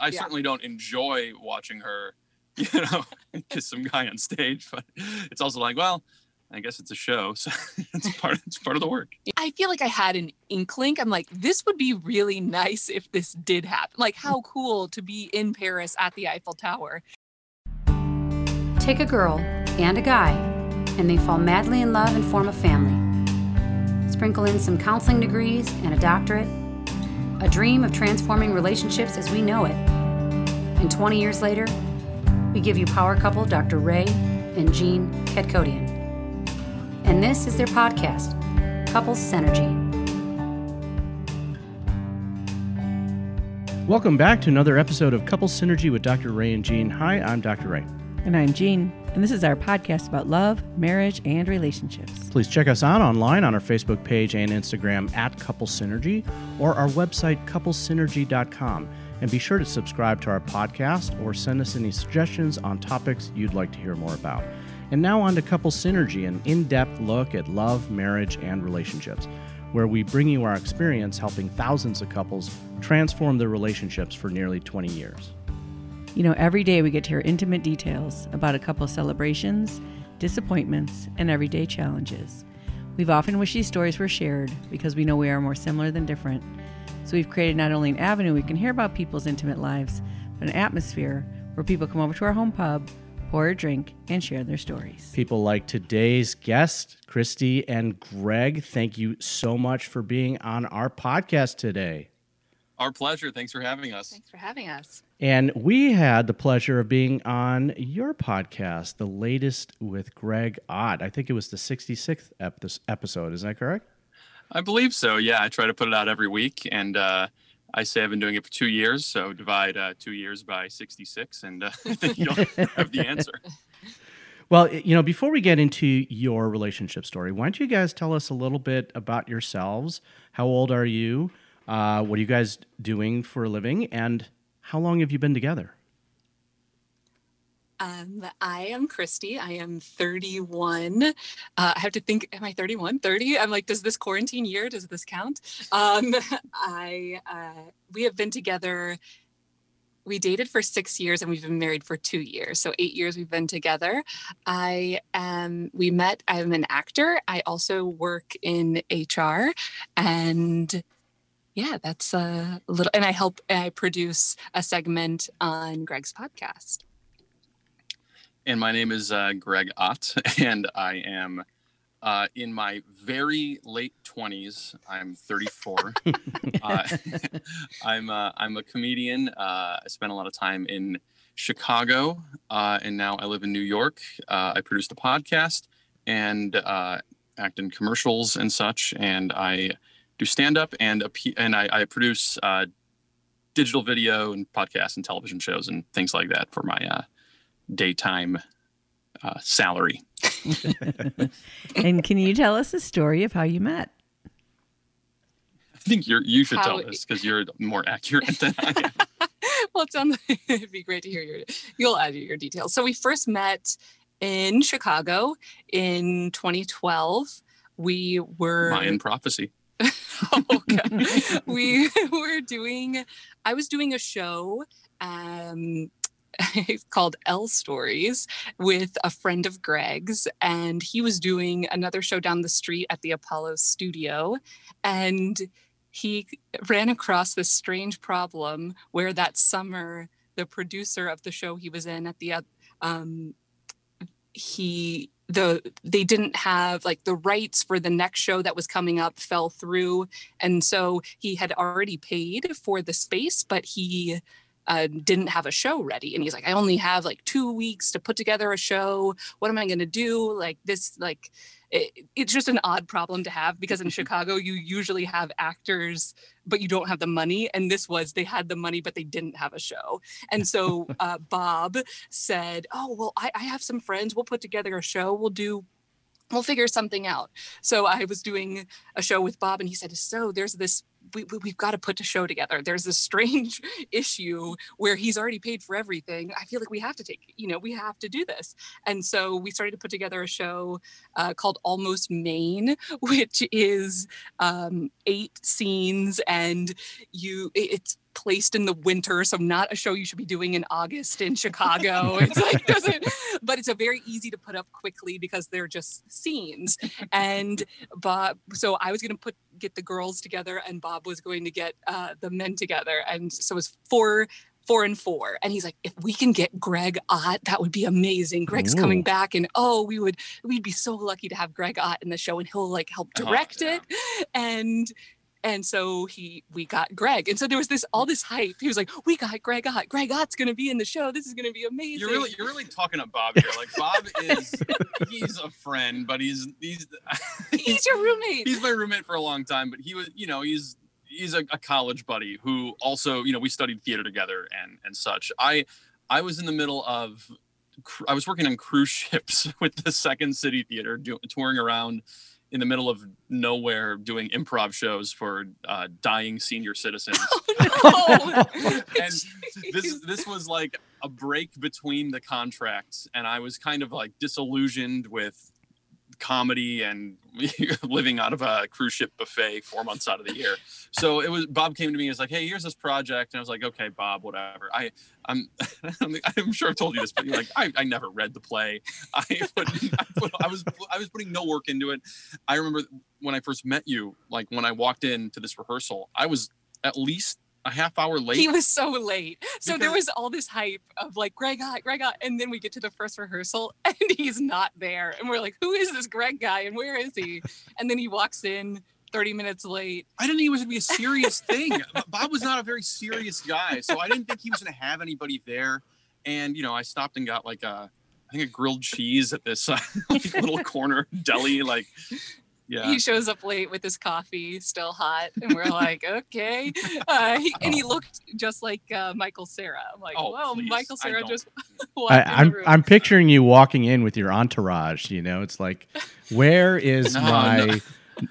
I Yeah. certainly don't enjoy watching her, you know, kiss some guy on stage, but it's also like, well, I guess it's a show, so it's part it's part of the work. I feel like I had an inkling. I'm like, this would be really nice if this did happen. Like, how cool to be in Paris at the Eiffel Tower. Take a girl and a guy, and they fall madly in love and form a family. Sprinkle in some counseling degrees and a doctorate, a dream of transforming relationships as we know it. And 20 years later, we give you power couple Dr. Ray and Jean Ketkodian. And this is their podcast, Couples Synergy. Welcome back to another episode of Couple Synergy with Dr. Ray and Jean. Hi, I'm Dr. Ray. And I'm Jean, and this is our podcast about love, marriage, and relationships. Please check us out online on our Facebook page and Instagram at Couple Synergy or our website, couplesynergy.com. And be sure to subscribe to our podcast or send us any suggestions on topics you'd like to hear more about. And now on to Couple Synergy, an in depth look at love, marriage, and relationships, where we bring you our experience helping thousands of couples transform their relationships for nearly 20 years. You know, every day we get to hear intimate details about a couple's celebrations, disappointments, and everyday challenges. We've often wished these stories were shared because we know we are more similar than different. So we've created not only an avenue we can hear about people's intimate lives, but an atmosphere where people come over to our home pub, pour a drink, and share their stories. People like today's guest, Christy and Greg. Thank you so much for being on our podcast today. Our pleasure. Thanks for having us. Thanks for having us. And we had the pleasure of being on your podcast, the latest with Greg Ott. I think it was the 66th ep- episode. Is that correct? I believe so. Yeah, I try to put it out every week, and uh, I say I've been doing it for two years. So divide uh, two years by sixty-six, and uh, you'll have the answer. Well, you know, before we get into your relationship story, why don't you guys tell us a little bit about yourselves? How old are you? Uh, what are you guys doing for a living? And how long have you been together? Um, I am Christy. I am 31. Uh, I have to think, am I 31? 30? I'm like, does this quarantine year, does this count? Um, I, uh, we have been together. We dated for six years and we've been married for two years. So eight years we've been together. I am, we met, I'm an actor. I also work in HR and yeah, that's a little, and I help, I produce a segment on Greg's podcast. And my name is uh, Greg Ott, and I am uh, in my very late twenties. I'm 34. uh, I'm uh, I'm a comedian. Uh, I spent a lot of time in Chicago, uh, and now I live in New York. Uh, I produced a podcast and uh, act in commercials and such, and I do stand up and appe- and I, I produce uh, digital video and podcasts and television shows and things like that for my uh, daytime uh, salary. and can you tell us a story of how you met? I think you're you should How- tell this because you're more accurate than I am. well, it sounds it'd be great to hear your you'll add your details. So we first met in Chicago in 2012. We were Mayan prophecy. okay. we were doing I was doing a show um called L Stories with a friend of Greg's and he was doing another show down the street at the Apollo studio and he ran across this strange problem where that summer the producer of the show he was in at the um he the they didn't have like the rights for the next show that was coming up fell through. And so he had already paid for the space but he uh, didn't have a show ready. And he's like i only have like two weeks to put together a show. What am i going to do? Like this like it, it's just an odd problem to have because in chicago you usually have actors but you don't have the money. And this was they had the money but they didn't have a show. And so uh, bob said oh well I, I have some friends. We'll put together a show. We'll do we'll figure something out. So i was doing a show with bob and he said so there's this we, we, we've got to put a show together. There's this strange issue where he's already paid for everything. I feel like we have to take you know we have to do this. And so we started to put together a show uh, called almost maine which is um, eight scenes and you it- it's placed in the winter, so not a show you should be doing in August in Chicago. it's like doesn't, but it's a very easy to put up quickly because they're just scenes. And Bob, so I was going to put get the girls together, and Bob was going to get uh, the men together, and so it was four four and four. And he's like, if we can get Greg Ott, that would be amazing. Greg's Ooh. coming back, and oh, we would we'd be so lucky to have Greg Ott in the show, and he'll like help Oh, direct yeah. it. And and so he we got Greg. And so there was this all this hype. He was like, We got Greg Ott. Greg Ott's gonna be in the show. This is gonna be amazing. You're really, you're really talking up Bob here. Like Bob is, he's a friend, but he's, he's, he's your roommate. he's my roommate for a long time. But he was, you know, he's, he's a, a college buddy who also, you know, we studied theater together and and such. I, I was in the middle of, I was working on cruise ships with the Second City Theater, do, touring around in the middle of nowhere doing improv shows for uh, dying senior citizens. oh, no. and this this was like a break between the contracts and i was kind of like disillusioned with comedy and living out of a cruise ship buffet four months out of the year. So it was bob came to me and was like hey here's this project. And i was like okay bob whatever. I i'm i'm sure i've told you this but you're like I, I never read the play. I, put, I, put, I was i was putting no work into it. I remember when i first met you like when i walked into this rehearsal i was at least a half hour late he was so late. So there was all this hype of like Greg Ott, Greg Ott, and then we get to the first rehearsal and he's not there, and we're like, "Who is this Greg guy? And where is he?" And then he walks in 30 minutes late. I didn't think it was gonna be a serious thing. Bob was not a very serious guy, so I didn't think he was gonna have anybody there. And you know, I stopped and got like a, I think a grilled cheese at this uh, like little corner deli. Like, yeah, He shows up late with his coffee still hot, and we're like, "Okay." Uh, he, and he looked just like uh, Michael Cera. I'm like, Oh, "Well, please. Michael Cera just I, I'm. I'm picturing you walking in with your entourage. You know, it's like, where is No, my no.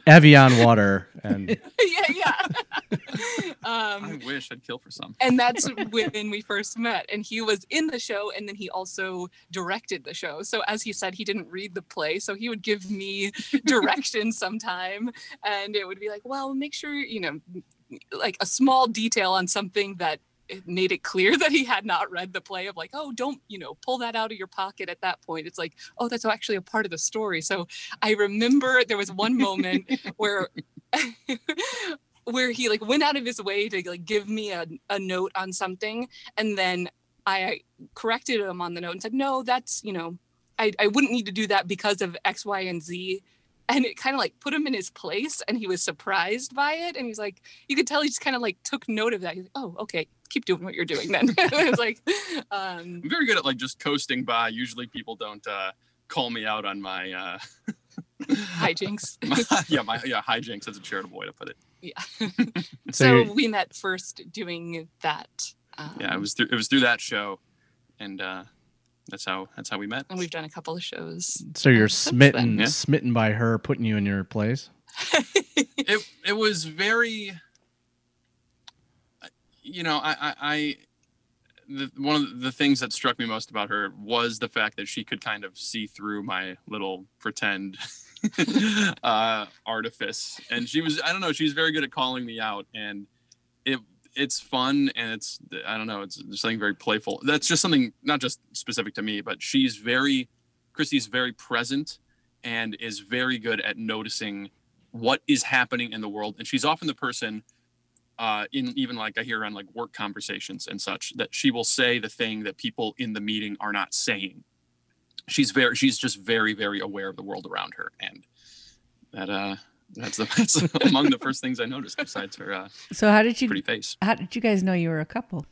Evian water? And yeah, yeah. I um, wish I'd kill for some. and that's when we first met and he was in the show and then he also directed the show so as he said he didn't read the play so he would give me directions sometime and it would be like well make sure you know like a small detail on something that it made it clear that he had not read the play of like oh don't you know pull that out of your pocket at that point. It's like oh that's actually a part of the story. So i remember there was one moment where where he like went out of his way to like give me a, a note on something and then i corrected him on the note and said no that's you know i, I wouldn't need to do that because of x y and z and it kind of like put him in his place and he was surprised by it and he's like you could tell he just kind of like took note of that he's like oh okay keep doing what you're doing then it was like um I'm very good at like just coasting by. Usually, people don't uh, call me out on my, uh, hijinks my yeah, my yeah hijinks. That's a charitable way to put it. So so we met first doing that um, Yeah, it was through it was through that show, and uh, that's how that's how we met. and we've done a couple of shows so you're Uh, smitten. Yeah. smitten by her putting you in your place. it it was very you know i i, I the, one of the things that struck me most about her was the fact that she could kind of see through my little pretend uh artifice and she was i don't know she was very good at calling me out and it it's fun and it's i don't know it's there's something very playful. That's just something not just specific to me but she's very christy's very present and is very good at noticing what is happening in the world. And she's often the person uh, in even like i hear on like work conversations and such that she will say the thing that people in the meeting are not saying. She's very she's just very very aware of the world around her and that uh that's the that's among the first things i noticed besides her uh, So how did you pretty face how did you guys know you were a couple?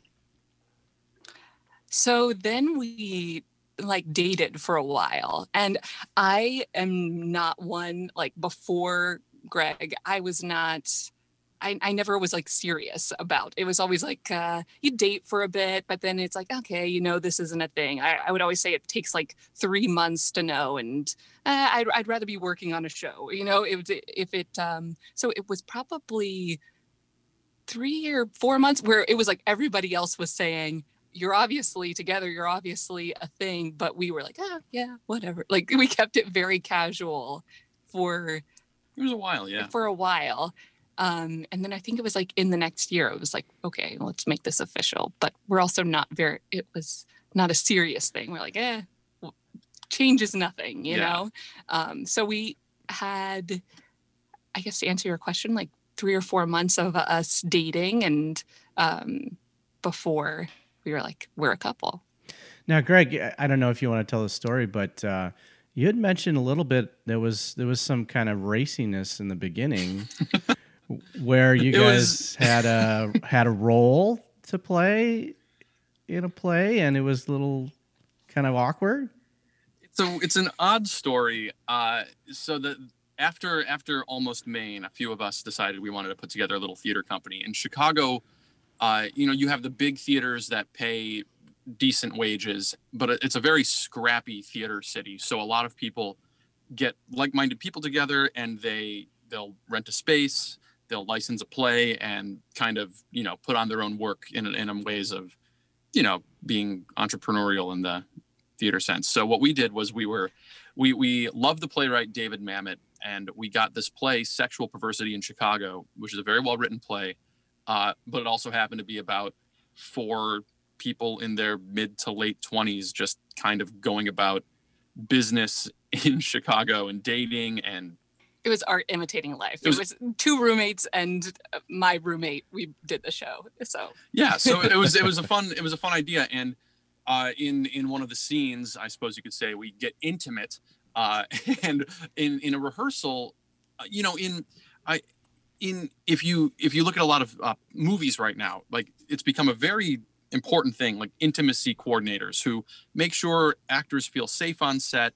So then we like dated for a while. And I am not one like before Greg, I was not I, I never was like serious about. It was always like uh you date for a bit but then it's like okay you know this isn't a thing. I, I would always say it takes like three months to know and uh, I'd, I'd rather be working on a show you know it, was- if it um so it was probably three or four months where it was like everybody else was saying you're obviously together you're obviously a thing but we were like ah yeah whatever. Like we kept it very casual for it was a while yeah. for a while Um, and then I think it was like in the next year, it was like, okay, let's make this official. But we're also not very, it was not a serious thing. We're like, eh, change is nothing, you Yeah. know? Um, so we had, I guess to answer your question, like three or four months of us dating and um, before we were like, we're a couple. Now, Greg, I- I don't know if you want to tell the story, but uh, you had mentioned a little bit there was there was some kind of raciness in the beginning, where you It guys was- had a had a role to play in a play, and it was a little kind of awkward. So it's an odd story. Uh, so the after after almost Maine, a few of us decided we wanted to put together a little theater company in Chicago. Uh, you know, you have the big theaters that pay decent wages, but it's a very scrappy theater city. So a lot of people get like-minded people together, and they they'll rent a space, they'll license a play, and kind of you know put on their own work in in ways of you know being entrepreneurial in the theater sense. So what we did was we were we we loved the playwright David Mamet and we got this play Sexual Perversity in Chicago, which is a very well written play, uh, but it also happened to be about four people in their mid to late 20s just kind of going about business in Chicago and dating and It was art imitating life. It It was- was, two roommates and uh, my roommate. We did the show. So yeah so it was it was a fun it was a fun idea and uh, in in one of the scenes i suppose you could say we get intimate uh, and in in a rehearsal uh, you know in i in if you if you look at a lot of uh, movies right now like it's become a very important thing like intimacy coordinators who make sure actors feel safe on set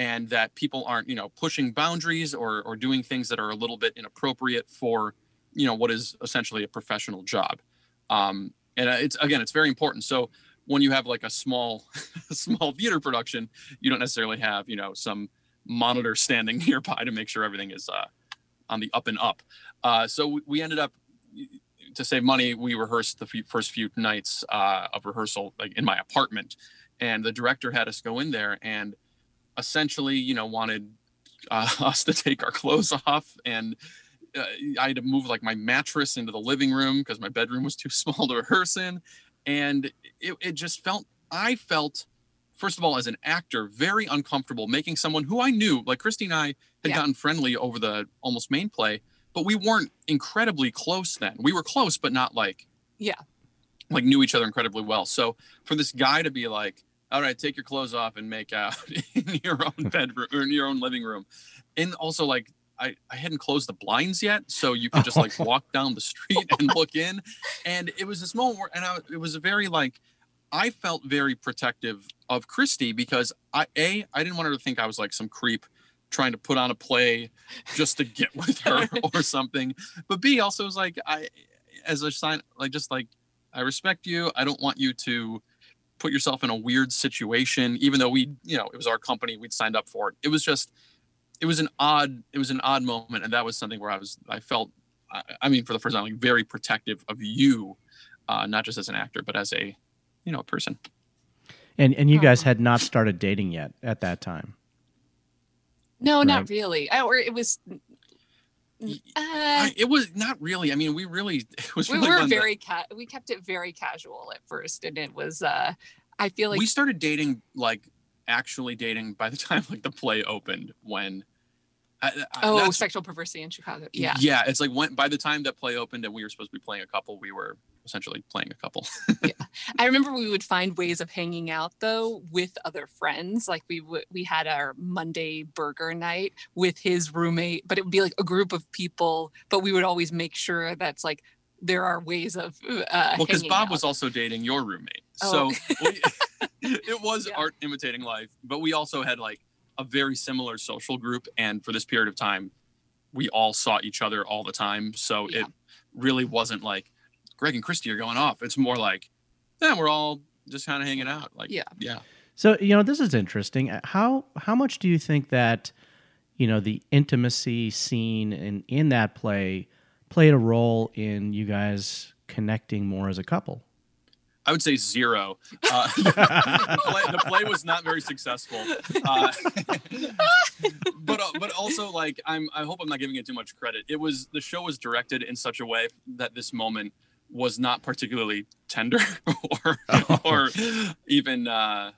and that people aren't you know pushing boundaries or or doing things that are a little bit inappropriate for you know what is essentially a professional job. Um and uh, it's again it's very important. So when you have like a small small theater production you don't necessarily have you know some monitor standing nearby to make sure everything is uh, on the up and up. Uh, so we- ended up to save money we rehearsed the few, first few nights uh, of rehearsal like in my apartment. And the director had us go in there and essentially you know wanted uh, us to take our clothes off and uh, I had to move like my mattress into the living room because my bedroom was too small to rehearse in. And it, it just felt, I felt, first of all, as an actor, very uncomfortable making someone who I knew, like Christy and I had Yeah. gotten friendly over the almost Maine play, but we weren't incredibly close then. We were close, but not like, Yeah. like knew each other incredibly well. So for this guy to be like, all right, take your clothes off and make out in your own bedroom or in your own living room. And also like I, I hadn't closed the blinds yet, so you could just like walk down the street and look in. And it was this moment where, and I, it was a very like, I felt very protective of Christy because I, a, I didn't want her to think I was like some creep trying to put on a play just to get with her or something. But B, also was like, I, as a sign, like just like, I respect you. I don't want you to put yourself in a weird situation, even though we, you know, it was our company, we'd signed up for it. It was just, it was an odd it was an odd moment and that was something where i was i felt i, I mean for the first time like very protective of you uh, not just as an actor but as a you know person And and you guys had not started dating yet at that time. no, Right. not really. I, or it was. Uh, I, it was not really i mean we really it was we really were very ca- we kept it very casual at first, and it was. uh I feel like we started dating like actually dating by the time like the play opened when I, I- oh, sexual perversity in Chicago. Yeah. yeah it's like when by the time that play opened and we were supposed to be playing a couple we were essentially playing a couple yeah. I remember we would find ways of hanging out though with other friends. Like we would, we had our Monday burger night with his roommate, but it would be like a group of people. But we would always make sure that's like there are ways of. Uh, well because bob out. was also dating your roommate Oh. so we, it was Yeah. art imitating life but we also had like a very similar social group and for this period of time we all saw each other all the time so Yeah. it really wasn't like greg and christy are going off it's more like yeah we're all just kind of hanging out like Yeah. yeah So you know this is interesting. How how much do you think that you know the intimacy scene in in that play played a role in you guys connecting more as a couple? I would say zero. Uh, the, play, the, play, was not very successful, uh, but uh, but also like I'm I hope I'm not giving it too much credit. It was the show was directed in such a way that this moment was not particularly tender or oh. or even. Uh,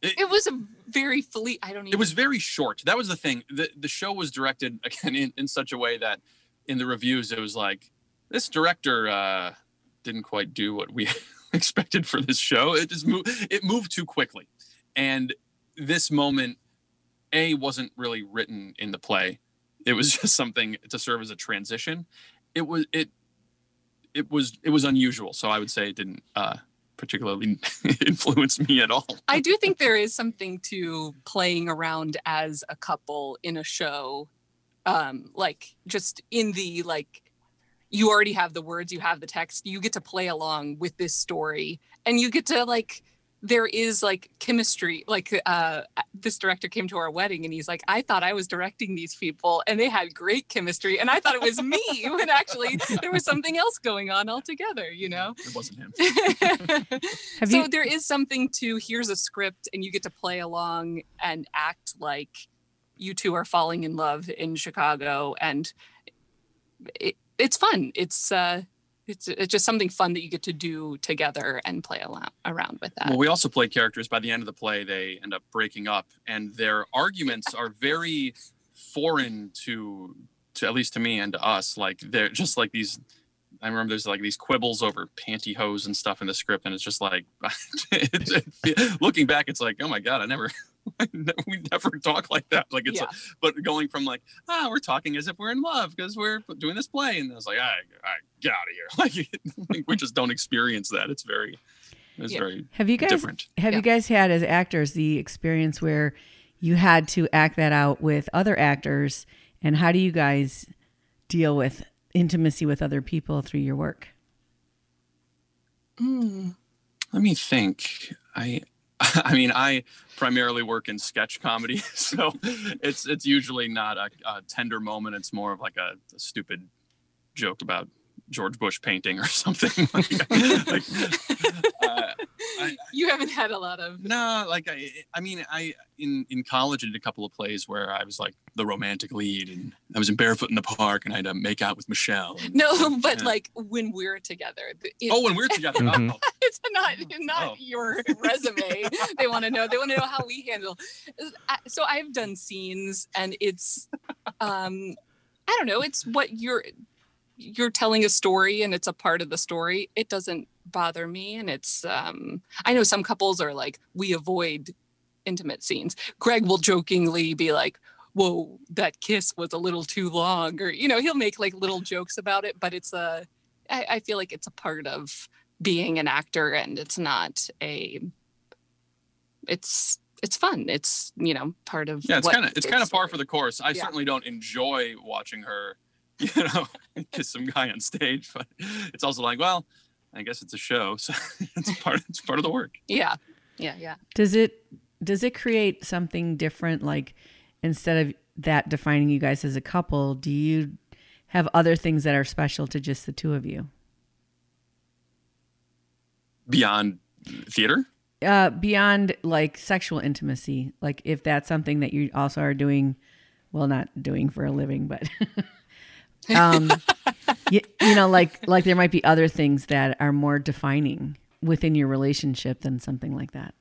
it, it, was a very fleet. I don't. Even... It was very short. That was the thing. the The show was directed again in, in such a way that in the reviews it was like this director uh, didn't quite do what we expected for this show. It just moved. It moved too quickly, and this moment, a wasn't really written in the play. It was just something to serve as a transition. It was it. It was it was unusual, so I would say it didn't uh, particularly influence me at all. I do think there is something to playing around as a couple in a show, um, like just in the like you already have the words, you have the text, you get to play along with this story and you get to like there is like chemistry like uh this director came to our wedding and he's like i thought i was directing these people and they had great chemistry and i thought it was me when actually there was something else going on altogether you know it wasn't him so you- there is something to here's a script and you get to play along and act like you two are falling in love in chicago and it, it's fun. It's uh, it's it's just something fun that you get to do together and play around with that. Well, we also play characters. By the end of the play, they end up breaking up, and their arguments are very foreign to to at least to me and to us. Like they're just like these. I remember there's like these quibbles over pantyhose and stuff in the script, and it's just like, it, it, looking back, it's like, oh my god, I never we never talk like that. Like it's, yeah. a, but going from like, ah, oh, we're talking as if we're in love because we're doing this play, and I was like, I, I get out of here. Like we just don't experience that. It's very, it's yeah. very. Have you guys different. have yeah. you guys had as actors the experience where you had to act that out with other actors, and how do you guys deal with intimacy with other people through your work? Mm. Let me think. I I mean, I primarily work in sketch comedy, so it's it's usually not a, a tender moment. It's more of like a, a stupid joke about George Bush painting or something. like, like uh, I, you haven't had a lot of no. Like I, I mean, I in in college I did a couple of plays where I was like the romantic lead, and I was in barefoot in the park, and I had to make out with Michelle. And, no, but yeah. like when we're together. It, oh, when we're together. mm-hmm. oh. It's not not oh. your resume. they want to know. They want to know how we handle. So I've done scenes, and it's, um, I don't know. It's what you're you're telling a story and it's a part of the story it doesn't bother me. And it's um i know some couples are like we avoid intimate scenes. Greg will jokingly be like whoa that kiss was a little too long or you know he'll make like little jokes about it but it's a I, I feel like it's a part of being an actor and it's not a it's it's fun. It's you know part of yeah it's kind of it's kind of par for the course. I yeah. certainly don't enjoy watching her you know, kiss some guy on stage. But it's also like, well, I guess it's a show, so it's part it's part of the work. Yeah, yeah, yeah. Does it does it create something different? Like instead of that defining you guys as a couple, do you have other things that are special to just the two of you? Beyond theater? Uh, beyond like sexual intimacy, like if that's something that you also are doing, well, not doing for a living, but um, you, you know, like like there might be other things that are more defining within your relationship than something like that.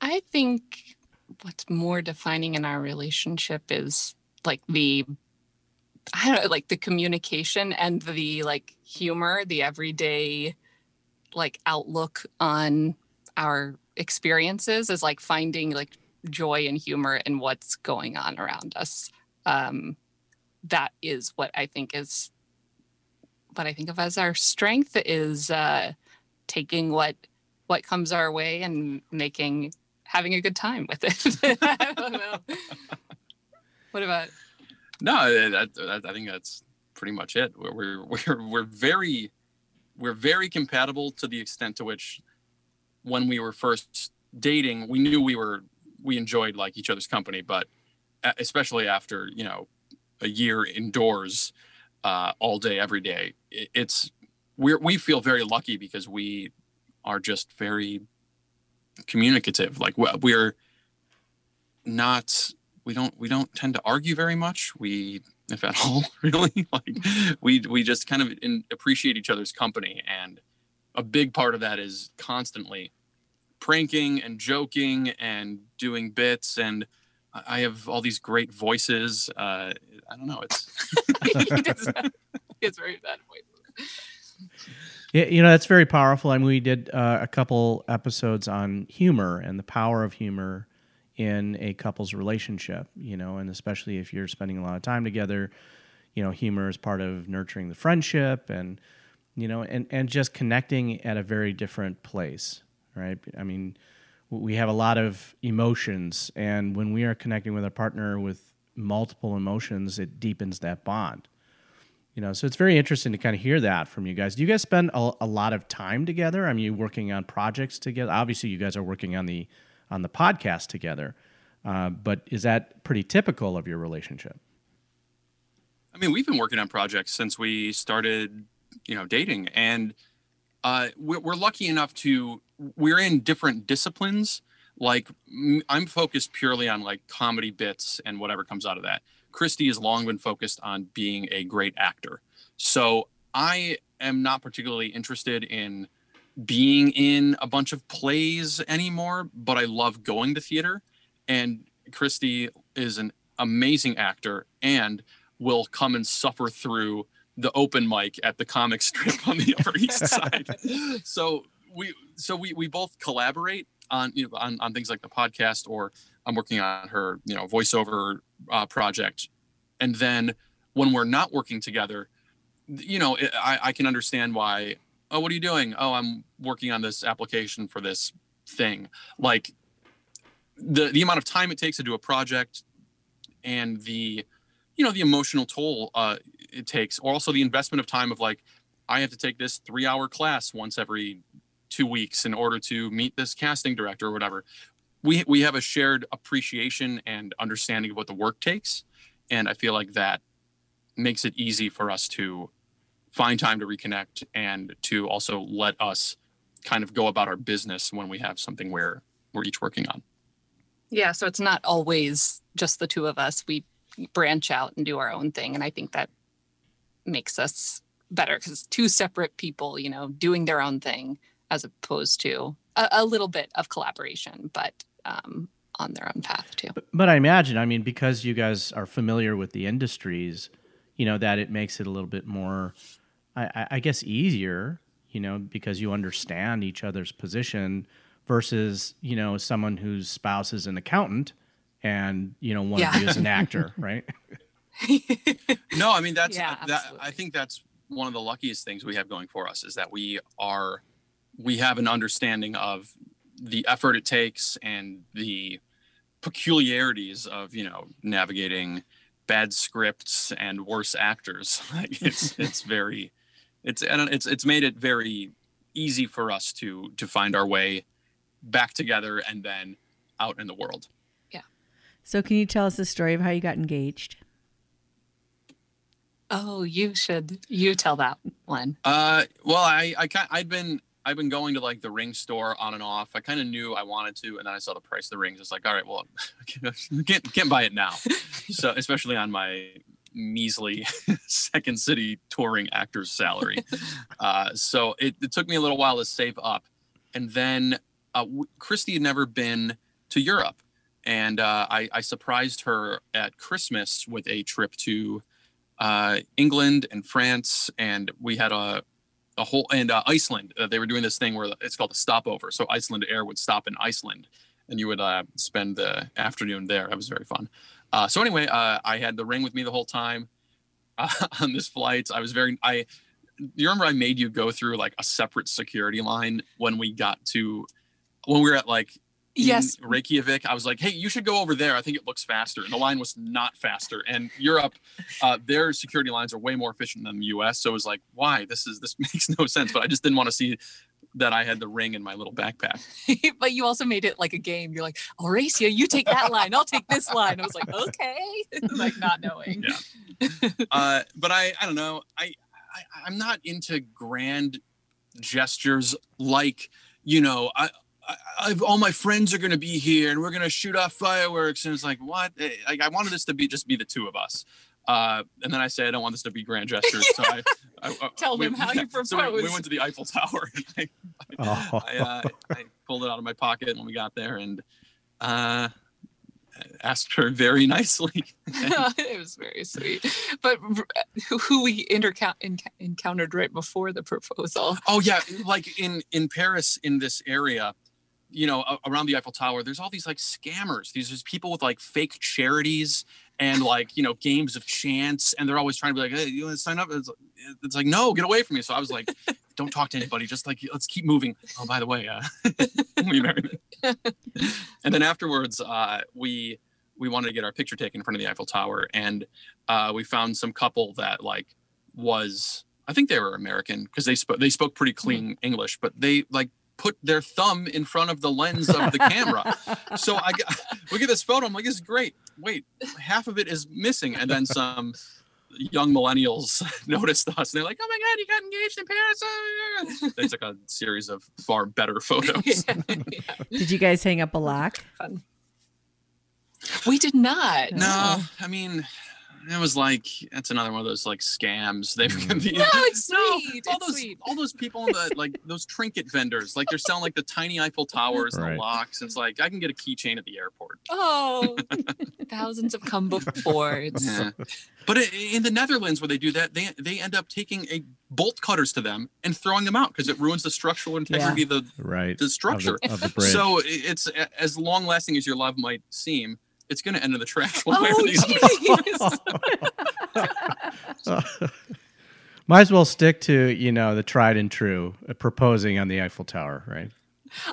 I think what's more defining in our relationship is like the I don't know, like the communication and the like humor, the everyday like outlook on our experiences is like finding like joy and humor in what's going on around us. Um, that is what I think is what I think of as our strength is uh, taking what what comes our way and making having a good time with it. What about? No, I, I, I, think that's pretty much it. We're, we're we're very we're very compatible to the extent to which when we were first dating, we knew we were we enjoyed like each other's company, but especially after you know a year indoors uh, all day every day it's we we feel very lucky because we are just very communicative. Like we- we're not we don't we don't tend to argue very much. We if at all really like we we just kind of in, appreciate each other's company and a big part of that is constantly pranking and joking and doing bits and I I have all these great voices. Uh, I don't know. It's it's very bad voice. Yeah, you know that's very powerful. I mean, we did uh, a couple episodes on humor and the power of humor in a couple's relationship. You know, and especially if you're spending a lot of time together, you know, humor is part of nurturing the friendship and you know, and and just connecting at a very different place, right? I mean, w- we have a lot of emotions, and when we are connecting with a partner with multiple emotions, it deepens that bond. You know so it's very interesting to kind of hear that from you guys. Do you guys spend a, a lot of time together? I mean you working on projects together? Obviously you guys are working on the on the podcast together uh, but is that pretty typical of your relationship? I mean, we've been working on projects since we started, you know, dating, and uh, we're, lucky enough to we're in different disciplines. Like I'm focused purely on like comedy bits and whatever comes out of that. Christy has long been focused on being a great actor, so I am not particularly interested in being in a bunch of plays anymore. But I love going to theater, and Christy is an amazing actor and will come and suffer through the open mic at the comic strip on the Upper East Side. So we so we we both collaborate on you know on, on things like the podcast or I'm working on her you know voiceover uh, project, and then when we're not working together, you know it, I I can understand why. Oh, what are you doing? Oh, I'm working on this application for this thing. Like the the amount of time it takes to do a project and the you know the emotional toll uh, it takes or also the investment of time of like i have to take this three hour class once every two weeks in order to meet this casting director or whatever we we have a shared appreciation and understanding of what the work takes and i feel like that makes it easy for us to find time to reconnect and to also let us kind of go about our business when we have something where we're each working on Yeah, so it's not always just the two of us. We branch out and do our own thing, and I think that makes us better because two separate people, you know, doing their own thing as opposed to a, a little bit of collaboration, but um, on their own path too. but, but i imagine i mean because you guys are familiar with the industries you know that it makes it a little bit more i, I- I guess easier you know because you understand each other's position versus you know someone whose spouse is an accountant and you know one of Yeah. you is an actor right? No i mean that's Yeah, that i think that's one of the luckiest things we have going for us is that we are we have an understanding of the effort it takes and the peculiarities of you know navigating bad scripts and worse actors. Like it's it's very it's and it's it's made it very easy for us to to find our way back together and then out in the world So, can you tell us the story of how you got engaged? oh, you should you tell that one. Uh, well, I I I'd been I've been going to like the ring store on and off. I kind of knew I wanted to, and then I saw the price of the rings. It's like, all right, well, can't can't buy it now. so especially on my measly second city touring actor's salary. Uh, so it, it took me a little while to save up, and then uh, Christy had never been to Europe, and uh, I, I surprised her at Christmas with a trip to uh, England and France, and we had a a whole and uh, Iceland. Uh, they were doing this thing where it's called a stopover. So Icelandair would stop in Iceland, and you would uh, spend the afternoon there. That was very fun. Uh, so anyway, I had the ring with me the whole time on this flight. I was very I. You remember I made you go through like a separate security line when we got to when we were at like Yes. Reykjavik. I was like, hey, you should go over there. I think it looks faster. And the line was not faster. And Europe, uh, their security lines are way more efficient than the US. So it was like, why? This is this makes no sense. But I just didn't want to see that I had the ring in my little backpack. but you also made it like a game. You're like, Horacia, you take that line, I'll take this line. I was like, okay, like not knowing. Yeah. Uh, but I, I don't know. I, I, I'm not into grand gestures like you know, I, I've, all my friends are going to be here and we're going to shoot off fireworks. And it's like, what? Eh, Like, I wanted this to be just be the two of us. Uh, and then I say, I don't want this to be grand gestures. So I, I, I Tell them how you So we, we went to the Eiffel Tower. And I, Oh. I, uh, I pulled it out of my pocket when we got there and uh, asked her very nicely. it was very sweet. But who we intercou- enc- encountered right before the proposal. Oh yeah, like in in Paris, in this area, you know, around the Eiffel Tower, there's all these like scammers. These there's people with like fake charities and like you know games of chance, and they're always trying to be like, hey, you want to sign up? It's, it's like, no, get away from me. So I was like, don't talk to anybody. Just like let's keep moving. Oh, by the way, uh, marry me? and then afterwards, uh, we we wanted to get our picture taken in front of the Eiffel Tower, and uh, we found some couple that like was I think they were American because they spoke they spoke pretty clean English, but they like put their thumb in front of the lens of the camera. So I g- look at this photo. I'm like, this is great. Wait, half of it is missing, and then some young millennials noticed us. And they're like, oh my god, you got engaged in Paris. They took a series of far better photos. Yeah, yeah. Did you guys hang up a lock? Fun. We did not. No, I mean, it was like that's another one of those like scams. They've mm. the, No, it's No, sweet. all it's those sweet. all those people in the like those trinket vendors, like they're selling like the tiny Eiffel Towers and Right. the locks. It's like I can get a keychain at the airport. Oh, thousands have come before. It's, Yeah. But i- in the Netherlands, where they do that, they they end up taking a bolt cutters to them and throwing them out because it ruins the structural integrity of the right. the structure. Of the, of the bridge. So it's as long lasting as your love might seem, it's going to end in the trash one way or oh, the other. jeez. Might as well stick to, you know, the tried and true uh, proposing on the Eiffel Tower, right?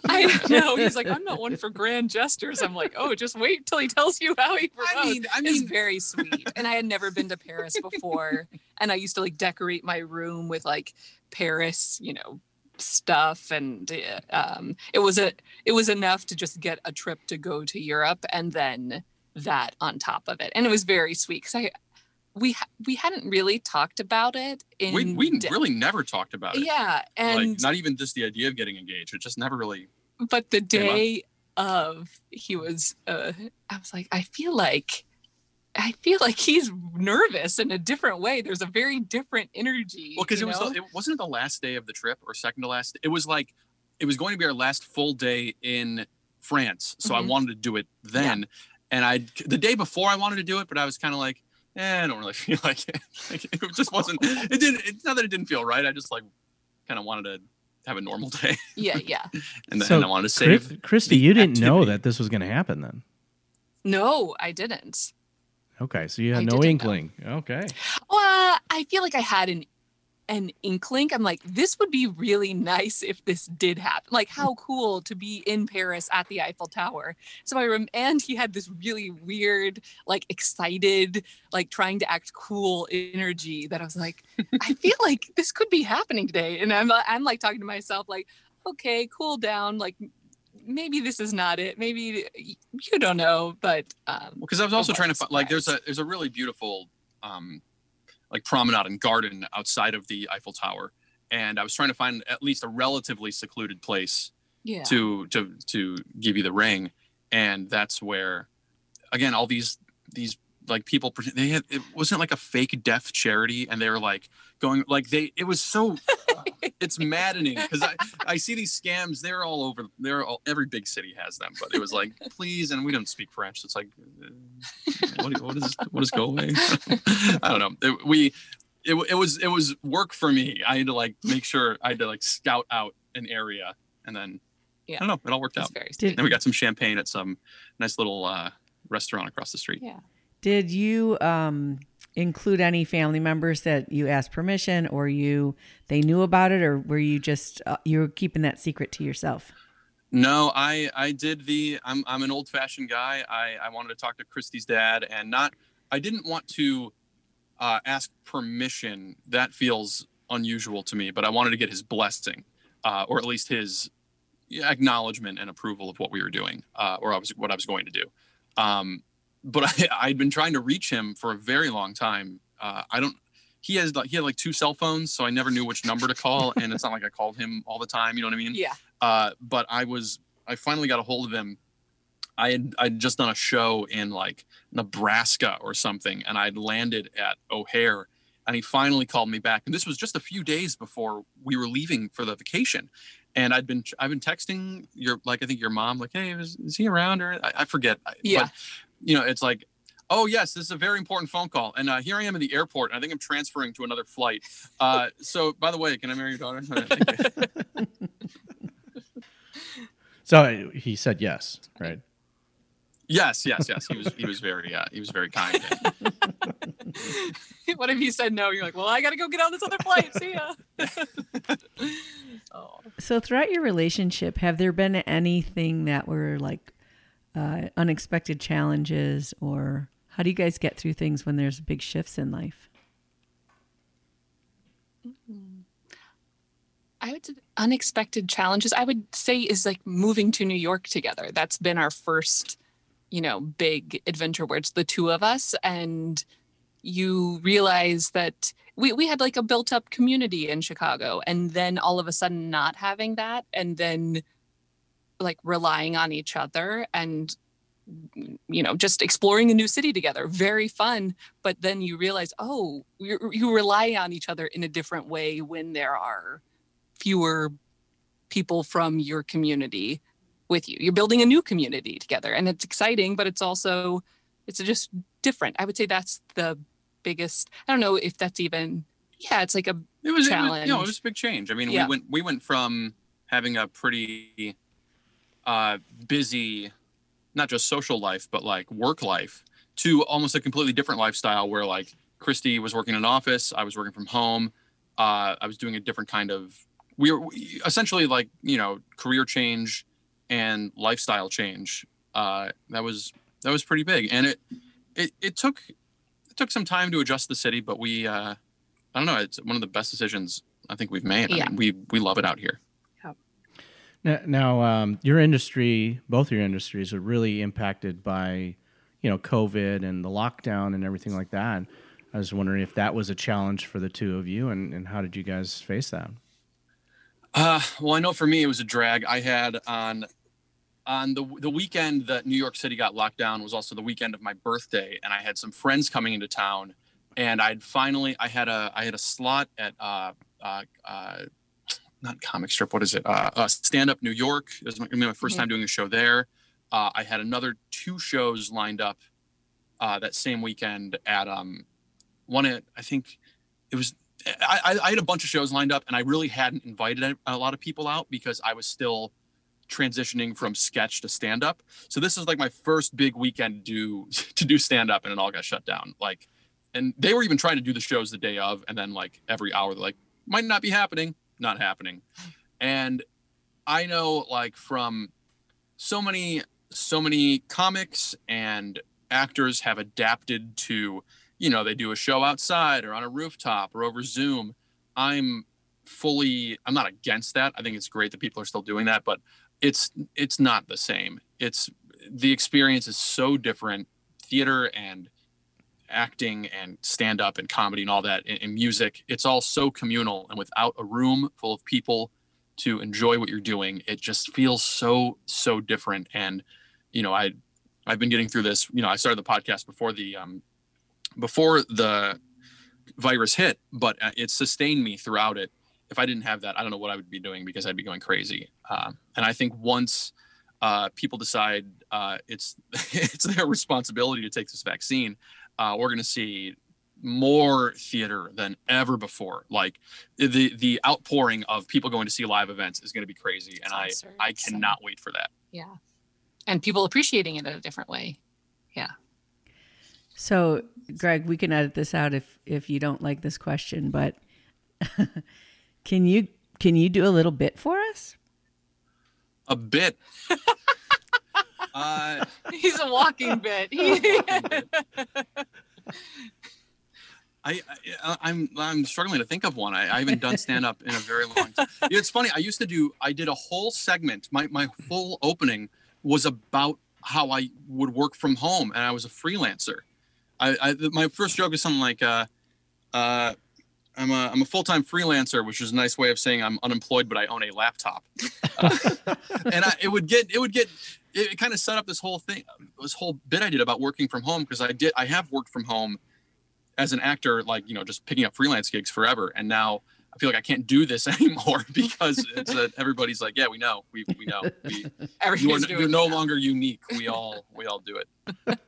I know. He's like, I'm not one for grand gestures. I'm like, oh, just wait till he tells you how he proposed. I mean, I it's mean, very sweet. And I had never been to Paris before. And I used to like decorate my room with like Paris, you know, stuff. And uh, um, it was a it was enough to just get a trip to go to Europe and then that on top of it. And it was very sweet because I we we hadn't really talked about it in we we de- really never talked about it. yeah and like not even just the idea of getting engaged. It just never really. but the day of he was uh i was like i feel like i feel like he's nervous in a different way there's a very different energy Well, because you it was know? the, it wasn't the last day of the trip or second to last. It was like it was going to be our last full day in France, so I Mhm. wanted to do it then. And I the day before I wanted to do it, but I was kind of like, eh, I don't really feel like it. Like, it just wasn't. It didn't. It's not that it didn't feel right. I just like kind of wanted to have a normal day, yeah yeah and then So, I wanted to Chris- save. Christy, you didn't know that this was going to happen then. no i didn't Okay, so you had I no didn't know. inkling. Okay. well i feel like i had an an inkling i'm like this would be really nice if this did happen like how cool to be in paris at the eiffel tower so i rem- and he had this really weird like excited like trying to act cool energy that i was like i feel like this could be happening today and i'm i'm like talking to myself like okay cool down like maybe this is not it. Maybe you don't know but um because I was also trying to find like there's a there's a really beautiful um like promenade and garden outside of the Eiffel Tower, and I was trying to find at least a relatively secluded place yeah. to to to give you the ring, and that's where again all these these like people pre- they had it wasn't like a fake deaf charity and they were like going like they it was so it's maddening because I, I see these scams they're all over they're all every big city has them but it was like please and we don't speak french so it's like uh, what, what is what is go away i don't know It- we it, it was it was work for me i had to like make sure i had to like scout out an area and then Yeah. i don't know it all worked it's out. very Did- then we got some champagne at some nice little uh restaurant across the street. Yeah Did you um, include any family members that you asked permission, or you they knew about it, or were you just uh, you were keeping that secret to yourself? No, I I did the I'm I'm an old fashioned guy. I I wanted to talk to Christy's dad and not I didn't want to uh, ask permission. That feels unusual to me, but I wanted to get his blessing, uh, or at least his acknowledgement and approval of what we were doing, uh, or I was what I was going to do. Um, but I I'd been trying to reach him for a very long time. Uh, I don't. he has like he had like two cell phones, so I never knew which number to call, and it's not like I called him all the time. You know what I mean? Yeah. Uh, but I was I finally got a hold of him. I had I'd just done a show in like Nebraska or something, and I'd landed at O'Hare, and he finally called me back. And this was just a few days before we were leaving for the vacation. And I'd been I've been texting your like I think your mom like hey is, is he around or I, I forget Yeah. but you know it's like oh yes this is a very important phone call and uh, here I am in the airport and I think I'm transferring to another flight uh, so by the way can I marry your daughter So he said yes, right? yes yes yes he was he was very uh, he was very kind what if you said no? You're like, well, I gotta go get on this other flight. See ya. oh. So throughout your relationship, have there been anything that were like uh, unexpected challenges, or how do you guys get through things when there's big shifts in life? I would say unexpected challenges. I would say is like moving to New York together. That's been our first, you know, big adventure where it's the two of us and you realize that we, we had like a built up community in Chicago and then all of a sudden not having that and then like relying on each other and mm, you know just exploring a new city together very fun but then you realize oh you you rely on each other in a different way when there are fewer people from your community with you. You're building a new community together and it's exciting, but it's also it's just different. I would say that's the biggest I don't know if that's even yeah, it's like a it was, it was you know it was a big change I mean Yeah. we went we went from having a pretty uh, busy not just social life but like work life to almost a completely different lifestyle where like Christy was working in an office I was working from home uh, I was doing a different kind of we were we- essentially like you know career change and lifestyle change. Uh, that was that was pretty big. And it it, it took it took some time to adjust the city but we uh, I don't know it's one of the best decisions I think we've made. I mean, we we love it out here Now, now um, your industry, both your industries, are really impacted by, you know, COVID and the lockdown and everything like that. I was wondering if that was a challenge for the two of you, and, and how did you guys face that? Uh, well, I know for me it was a drag. I had on on the the weekend that New York City got locked down was also the weekend of my birthday, and I had some friends coming into town, and I'd finally I had a I had a slot at uh uh. Not comic strip. What is it? Uh, uh, Stand Up New York. It was my, my 1st Mhm. time doing a show there. Uh, I had another two shows lined up uh, that same weekend at um, one at I think it was I, I- had a bunch of shows lined up, and I really hadn't invited a, a lot of people out because I was still transitioning from sketch to stand up. So this is like my first big weekend to do to do stand up, and it all got shut down. Like, and they were even trying to do the shows the day of, and then like every hour, they're like, might not be happening, not happening. And I know like from so many so many comics and actors have adapted to you know they do a show outside or on a rooftop or over zoom. I'm fully i'm not against that. I think it's great that people are still doing that but it's it's not the same. It's the experience is so different. Theater and acting and stand up and comedy and all that and, and music it's all so communal. And without a room full of people to enjoy what you're doing it just feels so so different. And you know i i've been getting through this you know i started the podcast before the um before the virus hit but uh, it sustained me throughout it. If i didn't have that i don't know what i would be doing because i'd be going crazy. Um, and i think once uh, people decide uh, it's it's their responsibility to take this vaccine uh, we're going to see more theater than ever before like the the outpouring of people going to see live events is going to be crazy and i i cannot wait for that yeah. And people appreciating it in a different way. Yeah. So, Greg, we can edit this out if if you don't like this question, but can you can you do a little bit for us? a bit uh He's a walking bit. I, I I'm I'm struggling to think of one. I, I haven't done stand up in a very long time. It's funny. I used to do. I did a whole segment. My my full opening was about how I would work from home, and I was a freelancer. I, I my first joke is something like, uh, uh, I'm a I'm a full time freelancer, which is a nice way of saying I'm unemployed, but I own a laptop. Uh, and I, it would get it would get it, it kind of set up this whole thing, this whole bit I did about working from home because I did I have worked from home as an actor, like you know, just picking up freelance gigs forever, and now I feel like I can't do this anymore because it's a, everybody's like, yeah, we know, we, we know, we, you are, you're no longer unique. We all we all do it.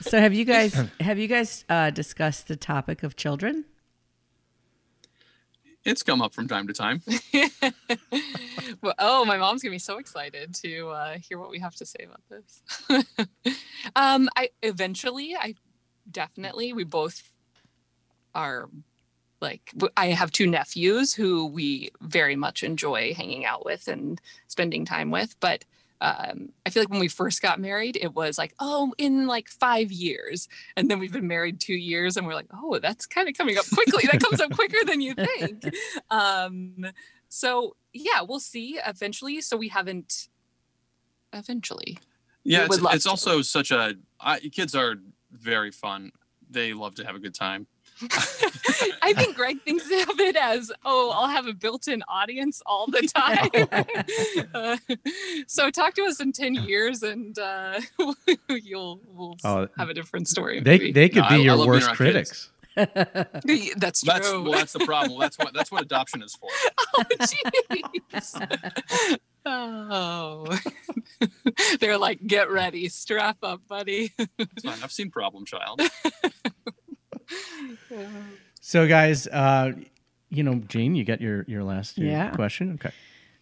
So have you guys have you guys uh, discussed the topic of children? It's come up from time to time. well, oh, my mom's gonna be so excited to uh, hear what we have to say about this. um, I eventually, I definitely, we both are like I have two nephews who we very much enjoy hanging out with and spending time with, but. Um, I feel like when we first got married, it was like, oh, in like five years. And then we've been married two years and we're like, oh, that's kind of coming up quickly. that comes up quicker than you think. Um, so yeah, we'll see eventually. So we haven't eventually. Yeah, it's, it's also such a I, kids are very fun. They love to have a good time. I think Greg thinks of it as, oh, I'll have a built-in audience all the time. Uh, so talk to us in 10 years and uh, you'll we'll Oh, have a different story. They maybe. they could No, be I- I your love being worst critics. That's true. That's well, that's the problem. That's what that's what adoption is for. oh, jeez. Oh, they're like, get ready, strap up, buddy. It's fine. I've seen Problem Child. So, guys, uh, you know, Jean, you got your your last your Yeah. question. Okay.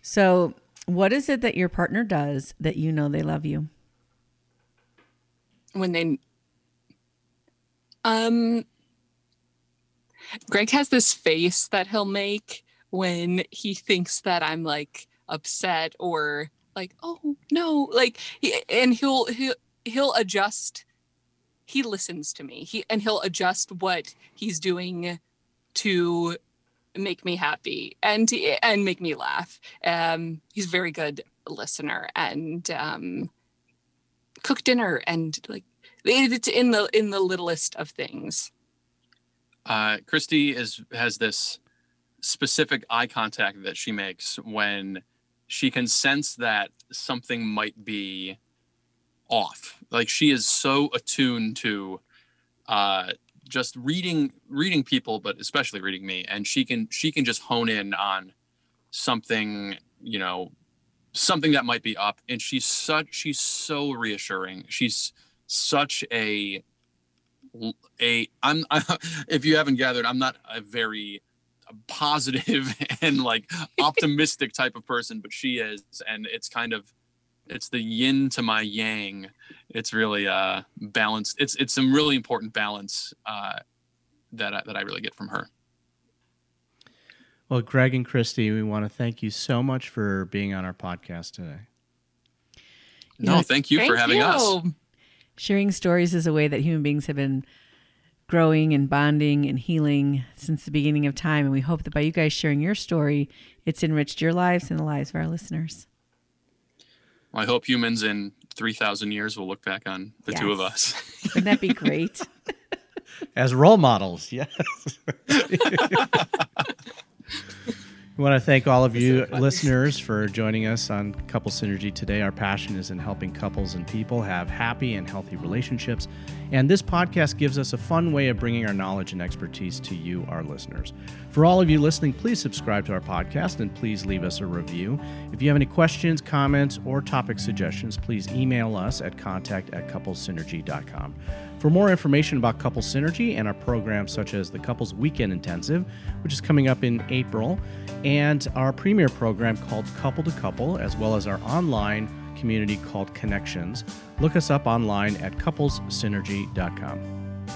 So, what is it that your partner does that you know they love you? when they um Greg has this face that he'll make when he thinks that I'm like upset or like oh no like and he'll he'll he'll adjust he listens to me. He and he'll adjust what he's doing to make me happy and and make me laugh. Um he's a very good listener and um cook dinner and like it's in the in the littlest of things. Uh, Christy is has this specific eye contact that she makes when she can sense that something might be off. Like she is so attuned to uh, just reading reading people, but especially reading me, and she can she can just hone in on something you know something that might be up. And she's such she's so reassuring. She's such a a i'm if you haven't gathered i'm not a very positive and like optimistic type of person but she is. And it's kind of it's the yin to my yang it's really uh balanced it's it's some really important balance uh that I, that I really get from her Well, Greg and Christy, we want to thank you so much for being on our podcast today. no thank you for Thank having us. Sharing stories is a way that human beings have been growing and bonding and healing since the beginning of time. And we hope that by you guys sharing your story, it's enriched your lives and the lives of our listeners. I hope humans in 3000 years will look back on the two of us Wouldn't that be great? As role models, yes. We want to thank all of you listeners for joining us on Couple Synergy today. Our passion is in helping couples and people have happy and healthy relationships. And this podcast gives us a fun way of bringing our knowledge and expertise to you, our listeners. For all of you listening, please subscribe to our podcast and please leave us a review. If you have any questions, comments, or topic suggestions, please email us at contact at couplesynergy.com. For more information about Couple Synergy and our programs such as the Couples Weekend Intensive, which is coming up in April, and our premier program called Couple to Couple, as well as our online community called Connections, look us up online at couplessynergy.com.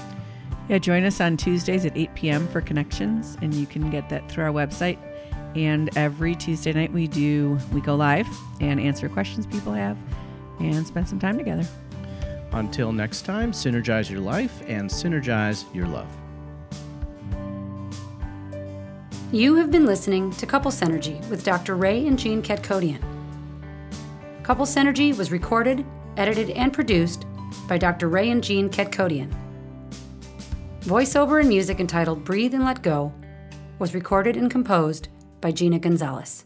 Yeah, join us on Tuesdays at 8 p.m. for connections, and you can get that through our website. And every Tuesday night, we do we go live and answer questions people have, and spend some time together. Until next time, synergize your life and synergize your love. You have been listening to Couple Synergy with Dr. Ray and Jean Ketkodian. Couple Synergy was recorded, edited, and produced by Dr. Ray and Jean Ketkodian. Voiceover and music entitled Breathe and Let Go was recorded and composed by Gina Gonzalez.